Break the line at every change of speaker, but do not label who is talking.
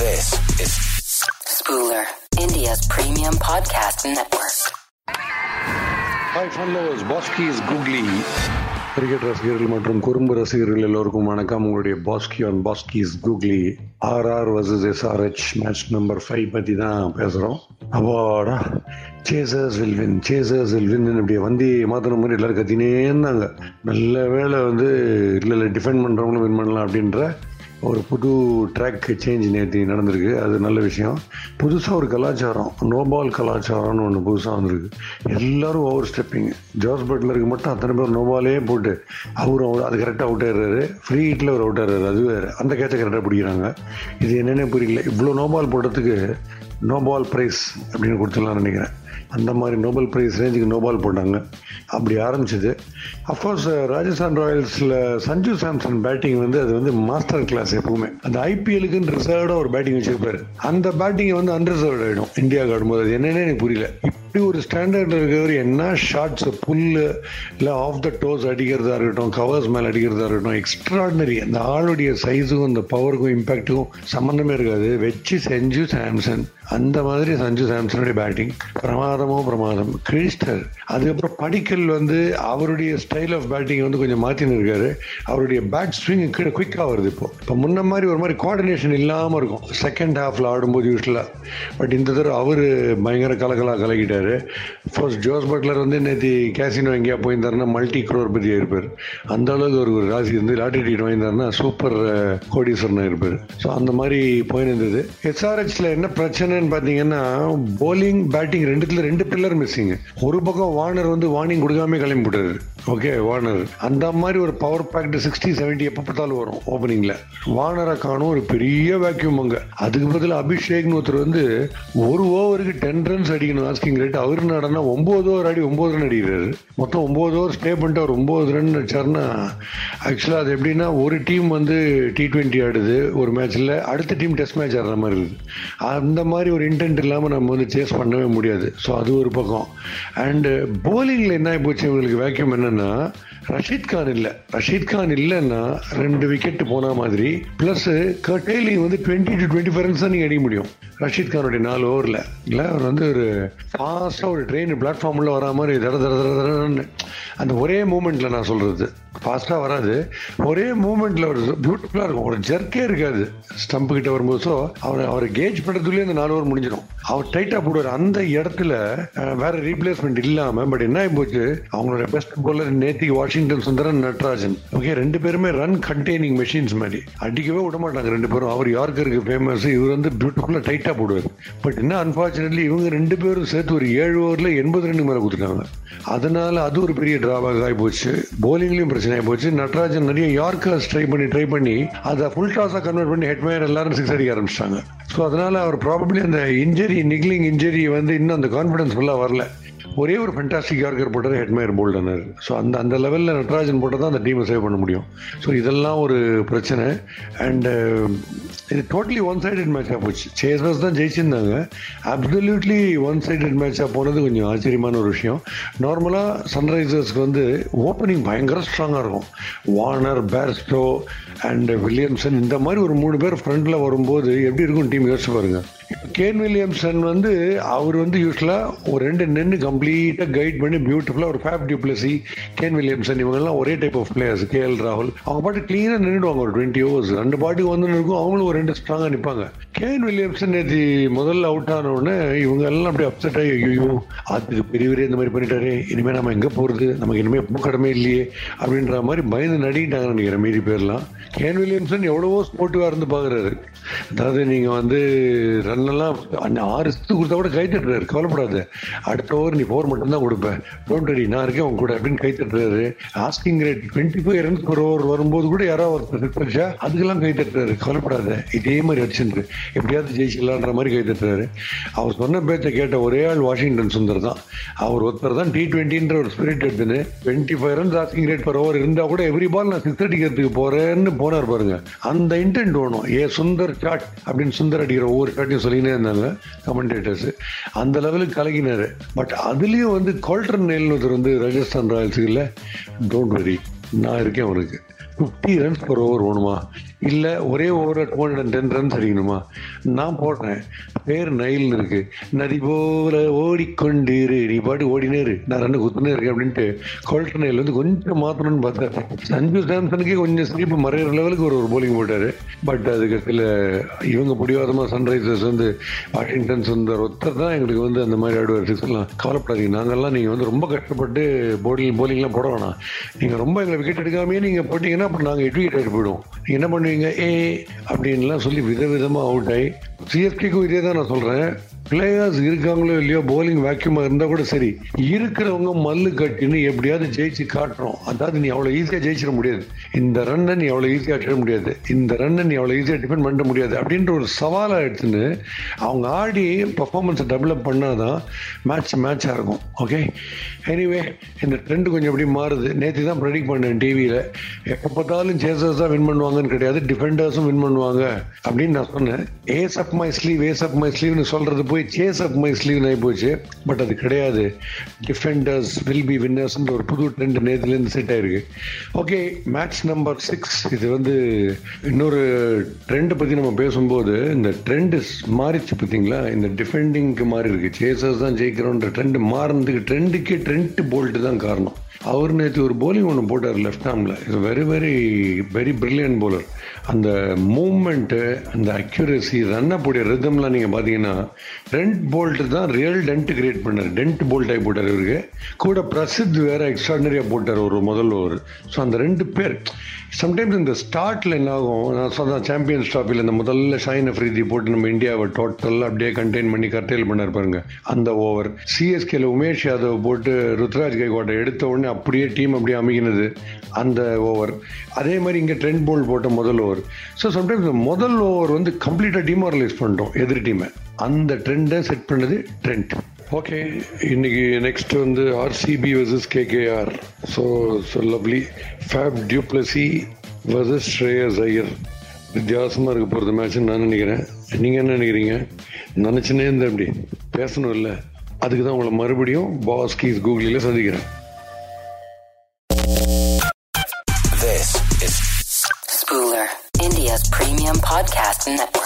This is
Spooler, India's premium podcast network.
Hi fun lovers Baski is googly cricket ரசிகர்கள் மற்றும் குறும்பு ரசிகர்கள் எல்லோருக்கும் வணக்கம். உங்களுடைய Baski on Baski is googly RR versus SRH match number five பற்றி தான் பேசுகிறோம் அப்பாடா chasers will win chasers will win இப்படி வந்து மாத்தின மாதிரி எல்லாரும் கத்தினே இருந்தாங்க. நல்ல வேளை வந்து இல்லை இல்லை டிஃபெண்ட் பண்ணுறவங்களும் வின் பண்ணலாம் அப்படின்ற ஒரு புது ட்ராக் சேஞ்ச் நேற்று நடந்திருக்கு. அது நல்ல விஷயம். புதுசாக ஒரு கலாச்சாரம். நோபால் கலாச்சாரம்னு ஒன்று புதுசாக வந்திருக்கு. எல்லோரும் ஓவர் ஸ்டெப்பிங் ஜார்ஜ் பட்லருக்கு மட்டும் அத்தனை பேர் நோபாலே போட்டு அவரும் out- அது கரெக்டாக அவுட் ஆயிடுறாரு. ஃப்ரீ ஹீட்டில் அவர் அவுட் ஆயிடுறாரு. அது வேறு. அந்த கேட்சை கரெக்டாக பிடிக்கிறாங்க. இது என்னென்ன புரியல. இவ்வளோ நோபால் போடுறதுக்கு நோபால் ப்ரைஸ் அப்படின்னு கொடுத்துடலாம்னு நினைக்கிறேன். அந்த மாதிரி நோபல் பிரைஸ் ரேஞ்சுக்கு நோபால் போட்டாங்க. அப்படி ஆரம்பிச்சது. அஃப்கோர்ஸ் ராஜஸ்தான் ராயல்ஸில் சஞ்சு சாம்சன் பேட்டிங் வந்து அது வந்து மாஸ்டர் கிளாஸ் எப்பவுமே. அந்த ஐபிஎலுக்குன்னு ரிசர்வ்டாக ஒரு பேட்டிங் வச்சிருப்பாரு. அந்த பேட்டிங்கை வந்து அன்ரிசர்வ்ட் ஆகிடும் இந்தியாவுக்கு ஆடும்போது அது என்னன்னே எனக்கு புரியல. இப்படி ஒரு ஸ்டாண்டர்ட் இருக்கிறவர் என்ன ஷாட்ஸ் புல்லு இல்லை ஆஃப் த டோஸ் அடிக்கிறதா இருக்கட்டும் கவர்ஸ் மேலே அடிக்கிறதா இருக்கட்டும் எக்ஸ்ட்ராடினரி அந்த ஆளுடைய சைஸுக்கும் அந்த பவருக்கும் இம்பாக்ட்டுக்கும் சம்மந்தமே இருக்காது. வச்சு செஞ்சு சாம்சன் அந்த மாதிரி சஞ்சு சாம்சனுடைய பேட்டிங் பிரமாதமோ பிரமாதம். கிரிஸ்டர் அதுக்கப்புறம் படிக்கல் வந்து அவருடைய ஸ்டைல் ஆஃப் பேட்டிங் வந்து கொஞ்சம் மாற்றின்னு இருக்காரு அவருடைய பேட் ஸ்விங் குயிக்காக வருது இப்போ. இப்போ முன்ன மாதிரி ஒரு மாதிரி கோஆர்டினேஷன் இல்லாமல் இருக்கும். செகண்ட் ஹாஃபில் ஆடும்போது யூஸ்வலாக பட் இந்த தடவை அவர் பயங்கர கலகலாக கலக்கிட்டார் ஃபர்ஸ்ட் ஜோஸ் பட்லர் வந்து நேற்று கேசினோ எங்கேயா போயிருந்தாருன்னா மல்டி குரோர்பதி இருப்பார் அந்த அளவுக்கு ஒரு ஒரு ராசி இருந்து லாட்டரி டிக்கெட் வாங்கியிருந்தாருன்னா சூப்பர் கோடீஸ்வரனாக இருப்பார். ஸோ அந்த மாதிரி போயிருந்தது. எஸ்ஆர்ஹெச்சில் என்ன பிரச்சனைன்னு பார்த்தீங்கன்னா போலிங் பேட்டிங் ரெண்டு ரெண்டுத்துல ரெண்டு பில்லர் மிஸ்ஸிங் ஒரு பக்கம் வார்னர் வந்து வார்னிங் கொடுக்காம கிளம்பி விட்டாரு ஓகே வார்னர் அந்த மாதிரி ஒரு பவர் பேக்டு சிக்ஸ்டி செவன்ட்டி எப்போ பார்த்தாலும் வரும் ஓப்பனிங்கில் வார்னரை காணும் ஒரு பெரிய வேக்யூம் அங்கே. அதுக்கு பதில் அபிஷேக்னு ஒருத்தர் வந்து ஒரு ஓவருக்கு டென் ரன்ஸ் அடிக்கணும் ஆஸ்கிங் ரேட் அவர் நடனா ஒம்பது ஓவர் அடி ஒம்பது ரன் அடிக்கிறாரு. மொத்தம் ஒம்பது ஓவர் ஸ்டே பண்ணிட்டு அவர் ஒம்பது ரன் அடிச்சாருன்னா ஆக்சுவலாக அது எப்படின்னா ஒரு டீம் வந்து டி ட்வெண்ட்டி ஆடுது ஒரு மேட்ச்சில் அடுத்த டீம் டெஸ்ட் மேட்ச் ஆடுற மாதிரி இருக்குது. அந்த மாதிரி ஒரு இன்டென்ட் இல்லாமல் நம்ம வந்து சேஸ் பண்ணவே முடியாது. ஸோ அது ஒரு பக்கம். அண்டு போலிங்கில் என்ன போச்சு? இவங்களுக்கு வேக்யூம் என்னன்னா ரஷீத் கான் இல்லை. ரஷீத் கான் இல்லைன்னா ரெண்டு விக்கெட் போன மாதிரி ப்ளஸ் கட்டேலிங் வந்து twenty to twenty five runs தான் நீங்கள் அடிக்க முடியும். ரஷீத் கானுடைய நாலு ஓவரில் இல்லை அவர் வந்து ஒரு ஃபாஸ்ட்டாக ஒரு ட்ரெயின் பிளாட்ஃபார்மில் வரா மாதிரி தட தட தட தடன்னு அந்த ஒரே மூமெண்ட்டில் நான் சொல்கிறது ஃபாஸ்ட்டாக வராது. ஒரே மூமெண்ட்டில் ஒரு பியூட்டிஃபுல்லாக இருக்கும். ஒரு ஜர்க்கே இருக்காது. ஸ்டம்ப் கிட்ட வரும்போது ஸோ அவர் அவர் கேஜ் பண்ணுறதுலேயே அந்த நாலு ஓவர் முடிஞ்சிடும். அவர் டைட்டாக போடுவார். அந்த இடத்துல வேற ரீப்ளேஸ்மெண்ட் இல்லாமல் பட் என்ன ஆகி போச்சு? அவங்களோட பெஸ்ட் பவுலர் நேத்தி வாஷிங்டன் சுந்தரன் நட்ராஜன். ஓகே ரெண்டு பேருமே ரன் கண்டெய்னிங் மெஷின்ஸ் மாதிரி. அடிக்கவே விட மாட்டாங்க ரெண்டு பேரும். அவர் யார்க்கருக்கு ஃபேமஸ் இவர் வந்து பியூட்டிஃபுல்லாக டைட்டாக போடுவார். பட் என்ன அன்ஃபார்ச்சுனேட்லி இவங்க ரெண்டு பேரும் சேர்த்து ஒரு ஏழு ஓவரில் எண்பது ரன் மேலே கொடுத்துட்டாங்க. அதனால அது ஒரு பெரிய டிராபாக ஆகி போச்சு. போலிங்லையும் பிரச்சனை ஆகி போச்சு. நட்ராஜன் நிறைய யார்க்கர்ஸ் ட்ரை பண்ணி ட்ரை பண்ணி அதை ஃபுல் டாஸாக கன்வெர்ட் பண்ணி ஹெட்மேயர் எல்லாரும் சிக்ஸ் அடிக்க ஆரம்பிச்சிட்டாங்க. ஸோ அதனால அவர் ப்ராபப்ளி அந்த இன்ஜரி நிக்லிங் இன்ஜரி வந்து இன்னும் அந்த கான்ஃபிடன்ஸ் ஃபுல்லாக வரல. ஒரே ஒரு ஃபென்டாஸ்டிக் யார்கர் போட்டது ஹெட்மேயர் போல்டனர் ஸோ அந்த அந்த லெவலில் நட்ராஜன் போட்டால் தான் அந்த டீமை சேவ் பண்ண முடியும். ஸோ இதெல்லாம் ஒரு பிரச்சனை. அண்டு இது டோட்டலி ஒன் சைடட் மேட்சாக போச்சு. சேசர்ஸ் தான் ஜெயிச்சிருந்தாங்க. அப்சல்யூட்லி ஒன் சைடட் மேட்சாக போனது கொஞ்சம் ஆச்சரியமான ஒரு விஷயம். நார்மலாக சன்ரைசர்ஸ்க்கு வந்து ஓப்பனிங் பயங்கர ஸ்ட்ராங்காக இருக்கும். வார்னர் பேர்ஸ்டோ அண்ட் வில்லியம்சன் இந்த மாதிரி ஒரு மூணு பேர் ஃப்ரண்ட்டில் வரும்போது எப்படி இருக்கும் டீம் யோசிச்சு பாருங்கள் கேன் வில்லியம்சன் வந்து அவர் வந்து யூஸ்வலாக ஒரு ரெண்டு நின்று கம்ப்ளீட்டாக கைட் பண்ணி பியூட்டிஃபுல்லாக ஒரு ஃபேப் டியூப்ளசி கேன் வில்லியம்சன். இவங்கெல்லாம் ஒரே type of players K L ராகுல். அவங்க பாட்டு க்ளீனாக நின்றுடுவாங்க ஒரு டுவெண்ட்டி ஓவர்ஸ் ரெண்டு பாட்டுக்கு வந்து இருக்கும். அவங்களும் ஒரு ரெண்டு ஸ்ட்ராங்காக நிற்பாங்க கேன் வில்லியம்சன் நேற்று முதல்ல அவுட் ஆன உடனே இவங்க எல்லாம் அப்படியே அப்செட் ஆகி ஐயோ அதுக்கு பெரியவரே இந்த மாதிரி பண்ணிட்டாரு. இனிமேல் நம்ம எங்கே போகிறது நமக்கு இனிமேல் பூக்கடமே இல்லையே. அப்படின்ற மாதிரி பயந்து நடிக்கிட்டாங்கன்னு நினைக்கிறேன் மீதி பேர்லாம். கேன் வில்லியம்சன் எவ்வளவோ ஸ்போர்ட்டிவாக இருந்து பார்க்குறாரு அதாவது நீங்கள் வந்து ரன்னெல்லாம் அந்த ஆறு சித்து கொடுத்தா கூட கை தட்டுறாரு. அடுத்த ஓவர் நீ ஃபோர் மட்டும்தான் கொடுப்பேன் டோன்ட் வரி நான் இருக்கேன் உங்க கூட அப்படின்னு கை தட்டுறாரு. Asking rate twenty five runs ஒரு ஓவர் வரும்போது கூட யாராவது ஒருத்தர் hit பண்ணிச்சா அதுக்கெல்லாம் கை தட்டுறாரு. கவலைப்படாத. இதே மாதிரி அடிச்சுட்டு எப்படியாவது ஜெயிச்சிடலான்ற மாதிரி கை தட்டுறாரு. அவர் சொன்ன பேச்சை கேட்ட ஒரே ஆள் வாஷிங்டன் சுந்தர் தான். அவர் ஒருத்தர் தான் டி டுவெண்ட்டின்ற ஒரு ஸ்பிரிட் எடுத்துன்னு twenty five runs asking rate per over இருந்தால் கூட எவ்ரி பால் நான் சிக்ஸ் அடிக்கிறதுக்கு போகிறேன்னு போனார் பாருங்க. அந்த இன்டென்ட் வேணும். ஏ சுந்தர் ஷாட் அப்படின்னு சுந்தர் அடிக்கிற ஒவ்வொரு ஷாட்டையும் சொல்லினே இருந்தாங்க கமெண்டேட்டர்ஸ் அந்த லெவலுக்கு கலகினார் பட் அதுலேயும் வந்து கோல்டர் நெல் ஒருத்தர் வந்து ராஜஸ்தான் ராயல்ஸ் இல்லை டோன்ட் வெரி நான் இருக்கேன் உனக்கு ஃபிஃப்டி ரன்ஸ் பர் ஓவர் வேணுமா இல்லை ஒரே ஓவரில் டூ ஹண்ட்ரட் டென் ரன்ஸ் அடிக்கணுமா? நான் போடுறேன். பேர் நைல்னு இருக்கு. நதி போல ஓடிக்கொண்டிரு நீ பாட்டு ஓடினேரு நான் ரெண்டு குத்துனே இருக்கேன் அப்படின்ட்டு கோல்டன் நைல் வந்து கொஞ்சம் மாற்றணும்னு பார்த்தேன். சஞ்சு சாம்சனுக்கே கொஞ்சம் ஸ்லீப் மறையிற லெவலுக்கு ஒரு ஒரு போலிங் போட்டாரு. பட் அதுக்கு சில இவங்க பிடிவாதமா சன்ரைசர்ஸ் வந்து வாஷிங்டன் சுந்தர் ஒருத்தர் தான் எங்களுக்கு வந்து அந்த மாதிரி ஆடுவார். எல்லாம் கவலைப்படாதீங்க. நாங்கெல்லாம் நீங்கள் வந்து ரொம்ப கஷ்டப்பட்டு போலிங் போலிங்லாம் போட வேணாம். நீங்கள் ரொம்ப எங்களை விக்கெட் எடுக்காமே நீங்கள் போட்டிங்கன்னா அப்புறம் நாங்கள் எட்டு விக்கெட் ஆகிட்டு போயிடுவோம். நீங்கள் என்ன பண்ணுவீங்க? ஏ அப்படின்லாம் சொல்லி விதவிதமாக அவுட் ஆகி சிஎஸ்கேக்கும் இதே தான் சொல்கிறேன் பிளேயர்ஸ் இருக்காங்களோ இல்லையோ போலிங் வேக்யூமா இருந்தா கூட சரி. இருக்கிறவங்க மல்லு கட்டின்னு எப்படியாவது ஜெயிச்சு காட்டுறோம். அதாவது நீ அவ்வளவு ஈஸியா ஜெயிச்சிட முடியாது. இந்த ரன்னை நீ அவ்வளவு ஈஸியா அடிச்சிட முடியாது. இந்த ரன்னை நீ அவ்வளவு ஈஸியா டிஃபெண்ட் பண்ண முடியாது. அப்படின்ற ஒரு சவாலா எடுத்துன்னு அவங்க ஆடி பர்ஃபார்மன்ஸை டெவலப் பண்ணாதான் மேட்ச் மேட்சாக இருக்கும். ஓகே எனிவே இந்த ட்ரெண்டு கொஞ்சம் எப்படி மாறுது. நேற்று தான் ப்ரெடிக்ட் பண்ணேன் டிவியில் எப்போ பார்த்தாலும் சேசர்ஸ் தான் வின் பண்ணுவாங்கன்னு கிடையாது. டிஃபெண்டர்ஸும் வின் பண்ணுவாங்க அப்படின்னு நான் சொன்னேன். Ace up my sleeve ace up my ஸ்லீவ்னு சொல்கிறது போய் சேஸ் அப் மை ஸ்லீவ் ஆகி போச்சு. பட் அது கிடையாது. டிஃபெண்டர்ஸ் வில் பி வின்னர்ஸ்ன்ற ஒரு புது ட்ரெண்ட் நேற்றுலேருந்து செட் ஆயிருக்கு. ஓகே மேட்ச் நம்பர் சிக்ஸ் இது வந்து இன்னொரு ட்ரெண்டை பற்றி நம்ம பேசும்போது இந்த ட்ரெண்டு மாறிச்சு பார்த்தீங்களா இந்த டிஃபெண்டிங்க்கு மாறி இருக்கு. சேசர்ஸ் தான் ஜெயிக்கிறோன்ற ட்ரெண்ட் மாறினதுக்கு ட்ரெண்டுக்கே ட்ரெண்ட் போல்ட்டு தான் காரணம். அவர் நேற்று ஒரு போலிங் ஒன்று போட்டார் லெஃப்ட் ஆர்மில் இது very very very brilliant bowler அந்த மூமெண்ட்டு அந்த அக்யூரசி ரன் அப்போடைய ரிதம்லாம் நீங்கள் பார்த்தீங்கன்னா டென்ட் போல்ட் தான் ரியல் டென்ட் கிரியேட் பண்ணார். டென்ட் போல்ட் ஆகி போட்டார் இவருக்கு. கூட பிரசித் வேற எக்ஸ்ட்ராடனரியாக போட்டார் ஒரு முதல் ஓவர் ஸோ அந்த ரெண்டு பேர் சம்டைம்ஸ் இந்த ஸ்டார்ட்ல என்ன ஆகும்? நான் சொன்ன சாம்பியன்ஸ் ட்ராஃபியில் இந்த முதல்ல ஷைன் அஃப்ரீதி போட்டு நம்ம இந்தியாவை டோட்டல் அப்படியே கண்டெயின் பண்ணி கர்டேல் பண்ணார் பாருங்க. அந்த ஓவர் சிஎஸ்கேல உமேஷ் யாதவ் போட்டு ருத்ராஜ் கைகோட்டை எடுத்த உடனே அப்படியே டீம் அப்படியே அமைக்கினது அந்த ஓவர் அதே மாதிரி இங்கே ட்ரெண்ட் போல் போட்ட முதல் ஓவர் ஸோ சம்டைம்ஸ் முதல் ஓவர் வந்து கம்ப்ளீட்டாக டீமாரலைஸ் பண்ணிட்டோம் எதிர் டீமை அந்த ட்ரெண்டை செட் பண்ணது ட்ரெண்ட் ஓகே இன்னைக்கு நெக்ஸ்ட் வந்து RCB versus KKR so so lovely Faf du Plessis versus Shreyas Iyer வித்தியாசமாக இருக்க போகிறது மேட்ச்னு நான் நினைக்கிறேன். நீங்கள் என்ன நினைக்கிறீங்க? நினச்சினே இருந்த எப்படி பேசணும் இல்லை. அதுக்கு தான் உங்களை மறுபடியும் பாஸ் கீஸ் கூகுளில் சந்திக்கிறேன்.
Spooler, India's premium podcast network.